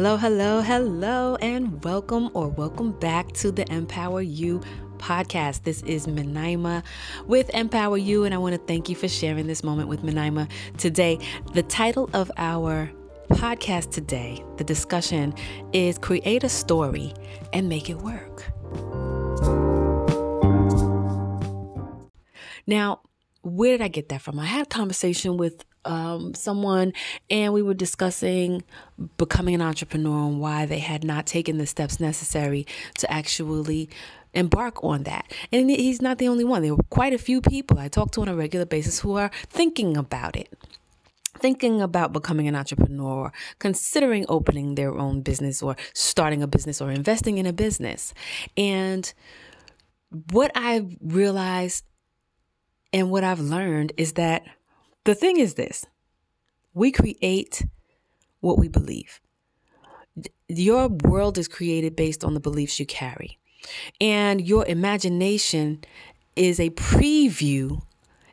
Hello, hello, hello, and welcome or welcome back to the Empower You podcast. This is Minaima with Empower You, and I want to thank you for sharing this moment with Minaima today. The title of our podcast today, the discussion is Create a Story and Make It Work. Now, where did I get that from? I had a conversation with um, someone and we were discussing becoming an entrepreneur and why they had not taken the steps necessary to actually embark on that. And he's not the only one. There were quite a few people I talk to on a regular basis who are thinking about it. Thinking about becoming an entrepreneur, considering opening their own business or starting a business or investing in a business. And what I've realized and what I've learned is that the thing is this we create what we believe. Your world is created based on the beliefs you carry. And your imagination is a preview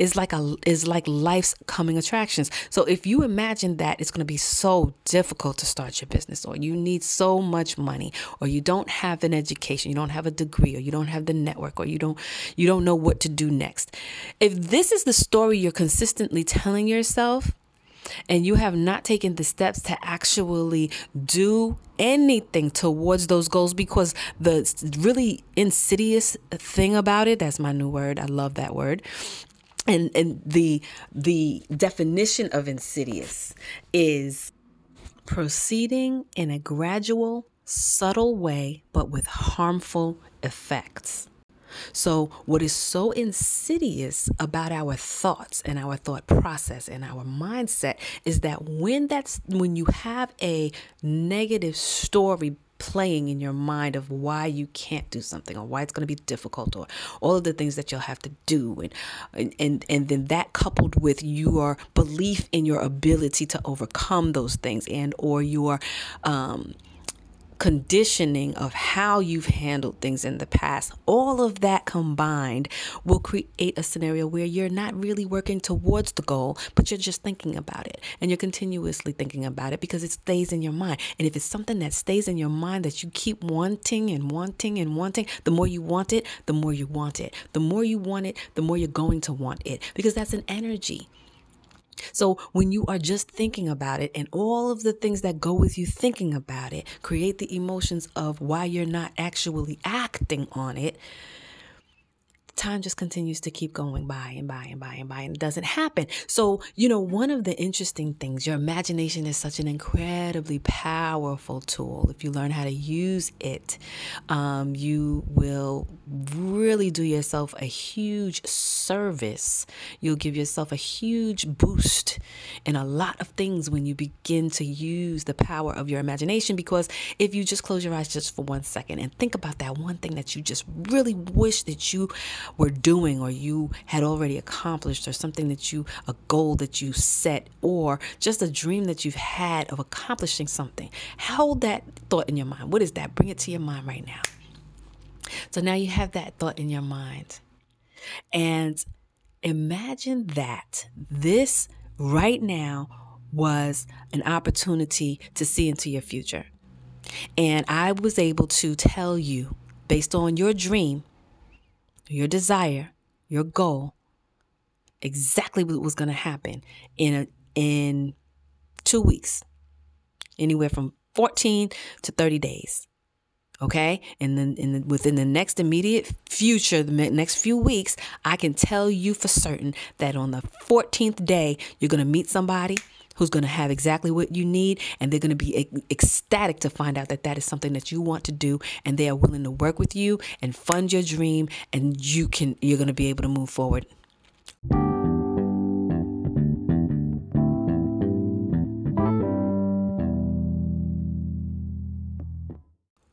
is like a is like life's coming attractions. So if you imagine that it's going to be so difficult to start your business or you need so much money or you don't have an education, you don't have a degree or you don't have the network or you don't you don't know what to do next. If this is the story you're consistently telling yourself, and you have not taken the steps to actually do anything towards those goals because the really insidious thing about it that's my new word i love that word and and the the definition of insidious is proceeding in a gradual subtle way but with harmful effects. So what is so insidious about our thoughts and our thought process and our mindset is that when that's when you have a negative story playing in your mind of why you can't do something or why it's going to be difficult or all of the things that you'll have to do and and and then that coupled with your belief in your ability to overcome those things and or your um conditioning of how you've handled things in the past, all of that combined will create a scenario where you're not really working towards the goal, but you're just thinking about it. And you're continuously thinking about it because it stays in your mind. And if it's something that stays in your mind that you keep wanting and wanting and wanting, the more you want it, the more you want it. The more you want it, the more you're going to want it because that's an energy. So when you are just thinking about it and all of the things that go with you thinking about it create the emotions of why you're not actually acting on it, time just continues to keep going by and by and by and by and it doesn't happen. So, you know, one of the interesting things, your imagination is such an incredibly powerful tool. If you learn how to use it, um, you will really do yourself a huge service. You'll give yourself a huge boost in a lot of things when you begin to use the power of your imagination. Because if you just close your eyes just for one second and think about that one thing that you just really wish that you were doing or you had already accomplished or something that you, a goal that you set or just a dream that you've had of accomplishing something. Hold that thought in your mind. What is that? Bring it to your mind right now. So now you have that thought in your mind. And imagine that this right now was an opportunity to see into your future. And I was able to tell you, based on your dream, your desire, your goal, exactly what was going to happen in a, in 2 weeks. Anywhere from 14 to 30 days. Okay, and then in the, within the next immediate future, the next few weeks, I can tell you for certain that on the 14th day, you're going to meet somebody who's going to have exactly what you need and they're going to be ecstatic to find out that that is something that you want to do and they are willing to work with you and fund your dream and you can you're going to be able to move forward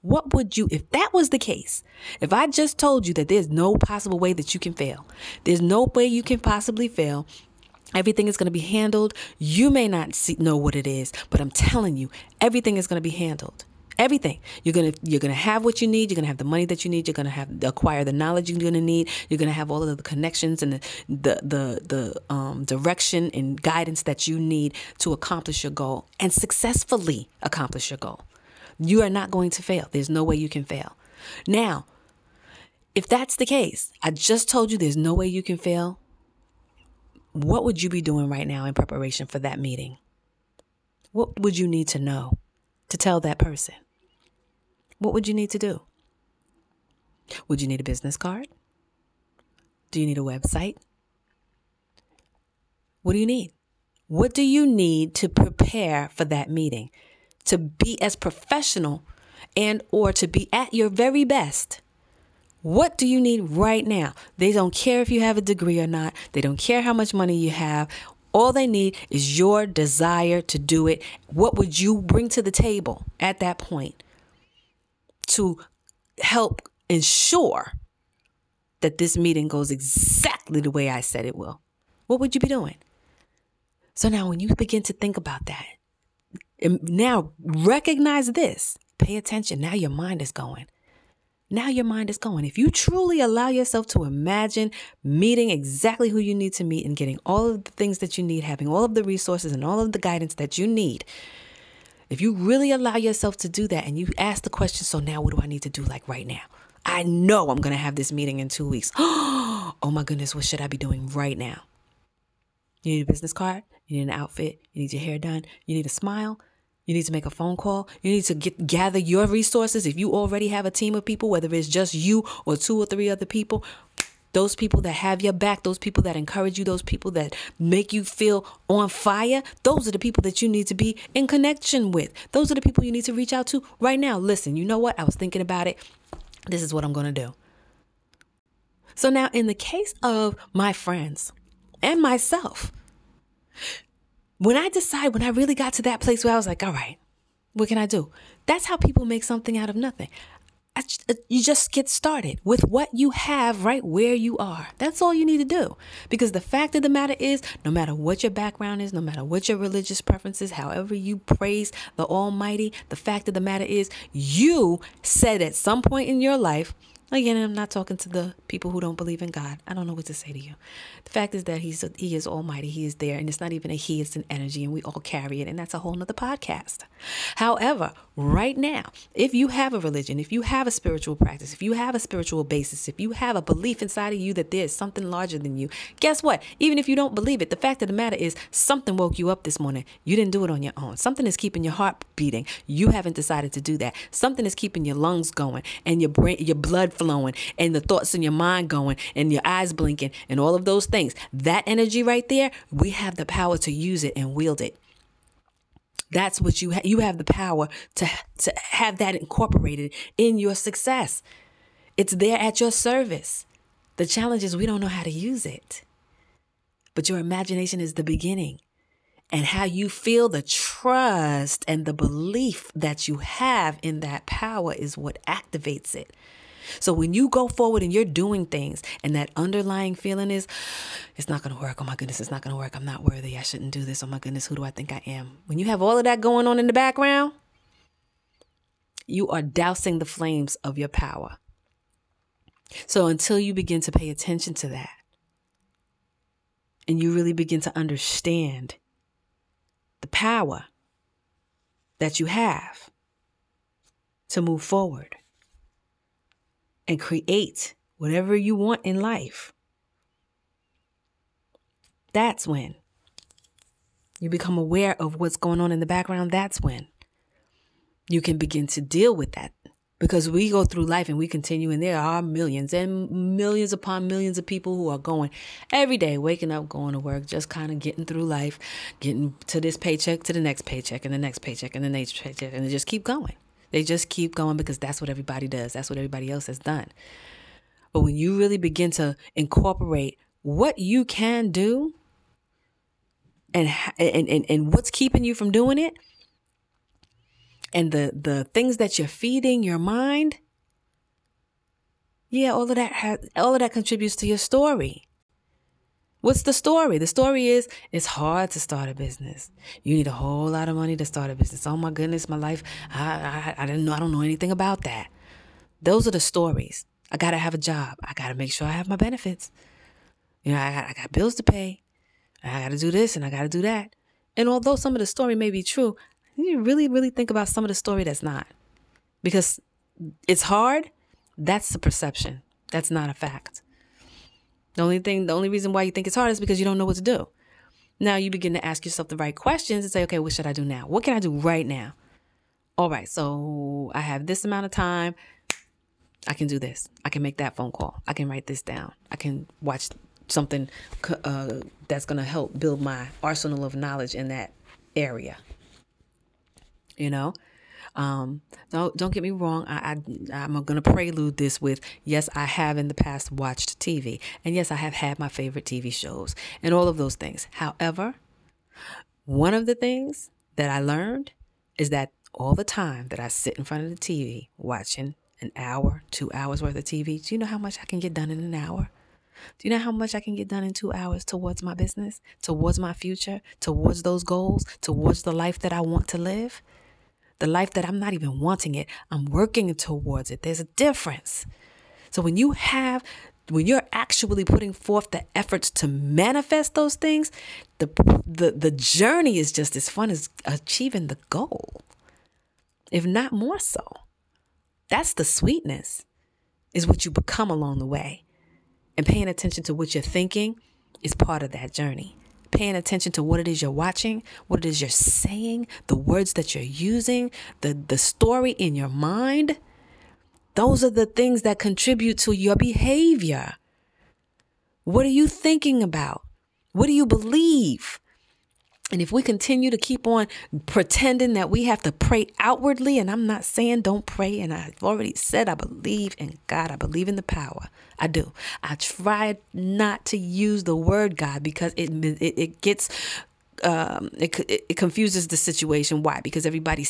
What would you, if that was the case, if I just told you that there's no possible way that you can fail, there's no way you can possibly fail, Everything is going to be handled. You may not see, know what it is, but I'm telling you, everything is going to be handled. Everything. You're gonna you're gonna have what you need. You're gonna have the money that you need. You're gonna have acquire the knowledge you're gonna need. You're gonna have all of the connections and the the the, the um, direction and guidance that you need to accomplish your goal and successfully accomplish your goal. You are not going to fail. There's no way you can fail. Now, if that's the case, I just told you there's no way you can fail. What would you be doing right now in preparation for that meeting? What would you need to know to tell that person? What would you need to do? Would you need a business card? Do you need a website? What do you need? What do you need to prepare for that meeting? To be as professional and or to be at your very best. What do you need right now? They don't care if you have a degree or not. They don't care how much money you have. All they need is your desire to do it. What would you bring to the table at that point to help ensure that this meeting goes exactly the way I said it will? What would you be doing? So now, when you begin to think about that, now recognize this, pay attention. Now your mind is going. Now your mind is going. If you truly allow yourself to imagine meeting exactly who you need to meet and getting all of the things that you need, having all of the resources and all of the guidance that you need, if you really allow yourself to do that and you ask the question, so now what do I need to do like right now? I know I'm going to have this meeting in two weeks. oh my goodness, what should I be doing right now? You need a business card? You need an outfit? You need your hair done? You need a smile? You need to make a phone call. You need to get gather your resources. If you already have a team of people, whether it's just you or two or three other people, those people that have your back, those people that encourage you, those people that make you feel on fire, those are the people that you need to be in connection with. Those are the people you need to reach out to right now. Listen, you know what? I was thinking about it. This is what I'm going to do. So now, in the case of my friends and myself, when I decide, when I really got to that place where I was like, all right, what can I do? That's how people make something out of nothing. Uh, you just get started with what you have right where you are. That's all you need to do. Because the fact of the matter is, no matter what your background is, no matter what your religious preferences, however you praise the Almighty, the fact of the matter is, you said at some point in your life, Again, I'm not talking to the people who don't believe in God. I don't know what to say to you. The fact is that He's He is Almighty. He is there, and it's not even a He; it's an energy, and we all carry it, and that's a whole nother podcast. However, right now, if you have a religion, if you have a spiritual practice, if you have a spiritual basis, if you have a belief inside of you that there is something larger than you, guess what? Even if you don't believe it, the fact of the matter is something woke you up this morning. You didn't do it on your own. Something is keeping your heart beating. You haven't decided to do that. Something is keeping your lungs going and your brain, your blood flowing and the thoughts in your mind going and your eyes blinking and all of those things. That energy right there, we have the power to use it and wield it. That's what you ha- you have the power to to have that incorporated in your success. It's there at your service. The challenge is we don't know how to use it. But your imagination is the beginning. And how you feel the trust and the belief that you have in that power is what activates it. So when you go forward and you're doing things and that underlying feeling is, it's not going to work. Oh my goodness, it's not going to work. I'm not worthy. I shouldn't do this. Oh my goodness, who do I think I am? When you have all of that going on in the background, you are dousing the flames of your power. So until you begin to pay attention to that and you really begin to understand the power that you have to move forward and create whatever you want in life. That's when you become aware of what's going on in the background. That's when you can begin to deal with that. Because we go through life and we continue, and there are millions and millions upon millions of people who are going every day, waking up, going to work, just kind of getting through life, getting to this paycheck, to the next paycheck, and the next paycheck, and the next paycheck, and they just keep going. They just keep going because that's what everybody does. That's what everybody else has done. But when you really begin to incorporate what you can do and and and, and what's keeping you from doing it and the the things that you're feeding your mind, yeah, all of that has, all of that contributes to your story. What's the story? The story is it's hard to start a business. You need a whole lot of money to start a business. Oh my goodness, my life. I, I, I didn't know. I don't know anything about that. Those are the stories. I gotta have a job. I gotta make sure I have my benefits. You know, I got, I got bills to pay. I gotta do this and I gotta do that. And although some of the story may be true, you really, really think about some of the story that's not. Because it's hard. That's the perception. That's not a fact. The only thing, the only reason why you think it's hard is because you don't know what to do. Now you begin to ask yourself the right questions and say, okay, what should I do now? What can I do right now? All right, so I have this amount of time. I can do this. I can make that phone call. I can write this down. I can watch something uh, that's going to help build my arsenal of knowledge in that area. You know, um, don't don't get me wrong. I, I I'm gonna prelude this with yes, I have in the past watched TV, and yes, I have had my favorite TV shows and all of those things. However, one of the things that I learned is that all the time that I sit in front of the TV watching an hour, two hours worth of TV, do you know how much I can get done in an hour? Do you know how much I can get done in two hours towards my business, towards my future, towards those goals, towards the life that I want to live? The life that I'm not even wanting it, I'm working towards it. There's a difference. So when you have when you're actually putting forth the efforts to manifest those things, the the the journey is just as fun as achieving the goal. If not more so. That's the sweetness. Is what you become along the way. And paying attention to what you're thinking is part of that journey paying attention to what it is you're watching, what it is you're saying, the words that you're using, the, the story in your mind. Those are the things that contribute to your behavior. What are you thinking about? What do you believe? And if we continue to keep on pretending that we have to pray outwardly, and I'm not saying don't pray, and I've already said I believe in God, I believe in the power. I do. I try not to use the word God because it it, it gets um, it, it confuses the situation. Why? Because everybody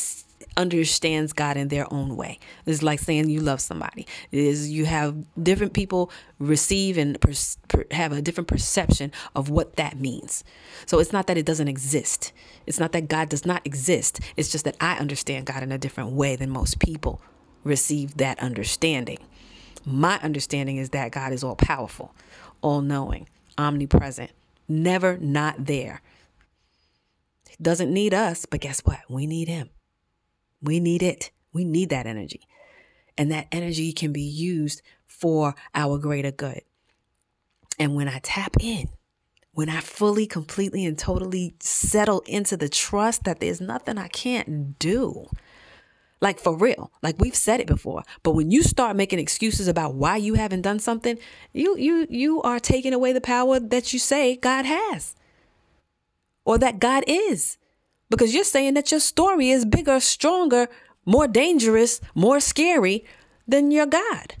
understands God in their own way. It's like saying you love somebody. It is you have different people receive and per, per, have a different perception of what that means. So it's not that it doesn't exist. It's not that God does not exist. It's just that I understand God in a different way than most people receive that understanding. My understanding is that God is all powerful, all knowing, omnipresent, never not there. Doesn't need us, but guess what? We need him. We need it. We need that energy. And that energy can be used for our greater good. And when I tap in, when I fully, completely, and totally settle into the trust that there's nothing I can't do. Like for real. Like we've said it before. But when you start making excuses about why you haven't done something, you you you are taking away the power that you say God has. Or that God is because you're saying that your story is bigger, stronger, more dangerous, more scary than your God.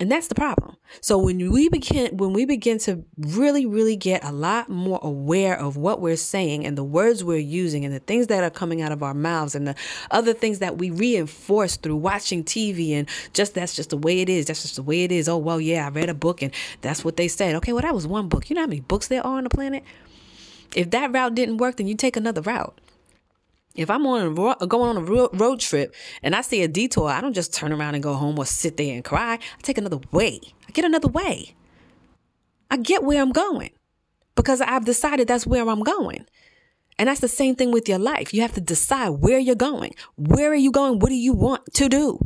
And that's the problem. So when we begin when we begin to really really get a lot more aware of what we're saying and the words we're using and the things that are coming out of our mouths and the other things that we reinforce through watching TV and just that's just the way it is. That's just the way it is. Oh well, yeah, I read a book and that's what they said. Okay, well that was one book. You know how many books there are on the planet? If that route didn't work, then you take another route. If I'm on going on a road trip and I see a detour, I don't just turn around and go home or sit there and cry. I take another way. I get another way. I get where I'm going because I've decided that's where I'm going. And that's the same thing with your life. You have to decide where you're going. Where are you going? What do you want to do?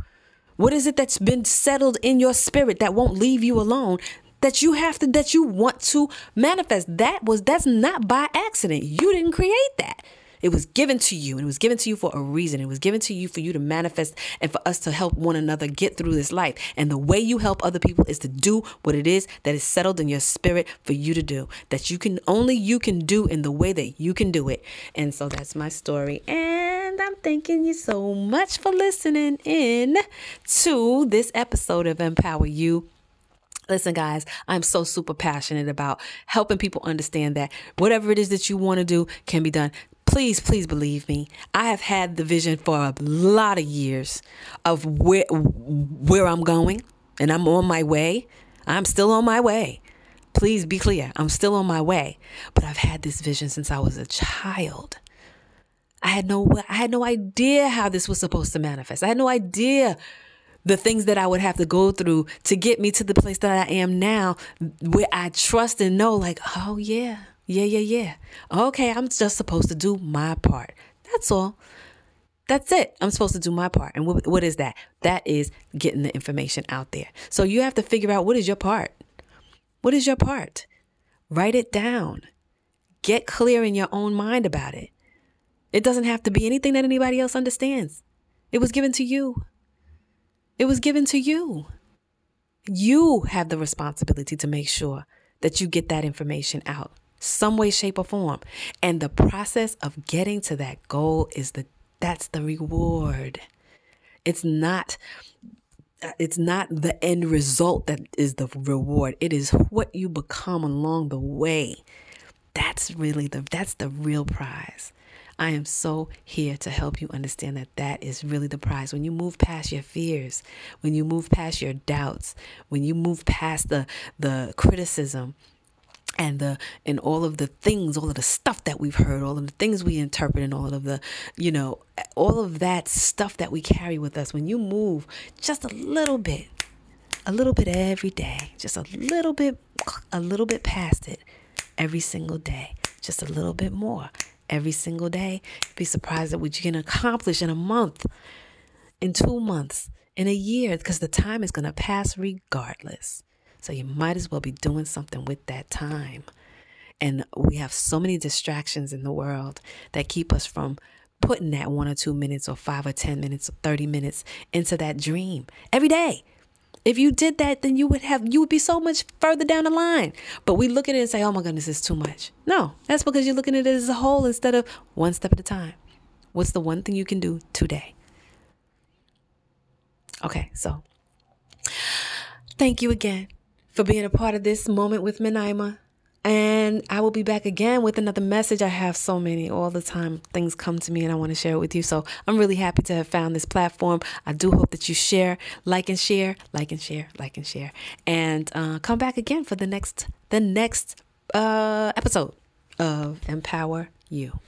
What is it that's been settled in your spirit that won't leave you alone? That you have to, that you want to manifest. That was, that's not by accident. You didn't create that. It was given to you, and it was given to you for a reason. It was given to you for you to manifest and for us to help one another get through this life. And the way you help other people is to do what it is that is settled in your spirit for you to do, that you can only you can do in the way that you can do it. And so that's my story. And I'm thanking you so much for listening in to this episode of Empower You. Listen, guys, I'm so super passionate about helping people understand that whatever it is that you want to do can be done please, please believe me. I have had the vision for a lot of years of where where I'm going, and I'm on my way. I'm still on my way. Please be clear. I'm still on my way. But I've had this vision since I was a child. I had no I had no idea how this was supposed to manifest. I had no idea the things that I would have to go through to get me to the place that I am now where I trust and know like, oh yeah, yeah, yeah, yeah. Okay, I'm just supposed to do my part. That's all. That's it. I'm supposed to do my part. And what, what is that? That is getting the information out there. So you have to figure out what is your part? What is your part? Write it down. Get clear in your own mind about it. It doesn't have to be anything that anybody else understands. It was given to you. It was given to you. You have the responsibility to make sure that you get that information out some way shape or form. And the process of getting to that goal is the that's the reward. It's not it's not the end result that is the reward. It is what you become along the way. That's really the that's the real prize. I am so here to help you understand that that is really the prize. When you move past your fears, when you move past your doubts, when you move past the the criticism, and the and all of the things all of the stuff that we've heard all of the things we interpret and all of the you know all of that stuff that we carry with us. When you move just a little bit a little bit every day just a little bit a little bit past it every single day just a little bit more every single day be surprised at what you can accomplish in a month in two months in a year because the time is going to pass regardless so you might as well be doing something with that time. And we have so many distractions in the world that keep us from putting that one or two minutes or five or 10 minutes or 30 minutes into that dream every day. If you did that, then you would have, you would be so much further down the line. But we look at it and say, oh my goodness, it's too much. No, that's because you're looking at it as a whole instead of one step at a time. What's the one thing you can do today? Okay, so thank you again for being a part of this moment with Minaima. And I will be back again with another message. I have so many all the time. Things come to me and I want to share it with you. So I'm really happy to have found this platform. I do hope that you share, like and share, like and share, like and share, and uh, come back again for the next the next uh, episode of Empower You.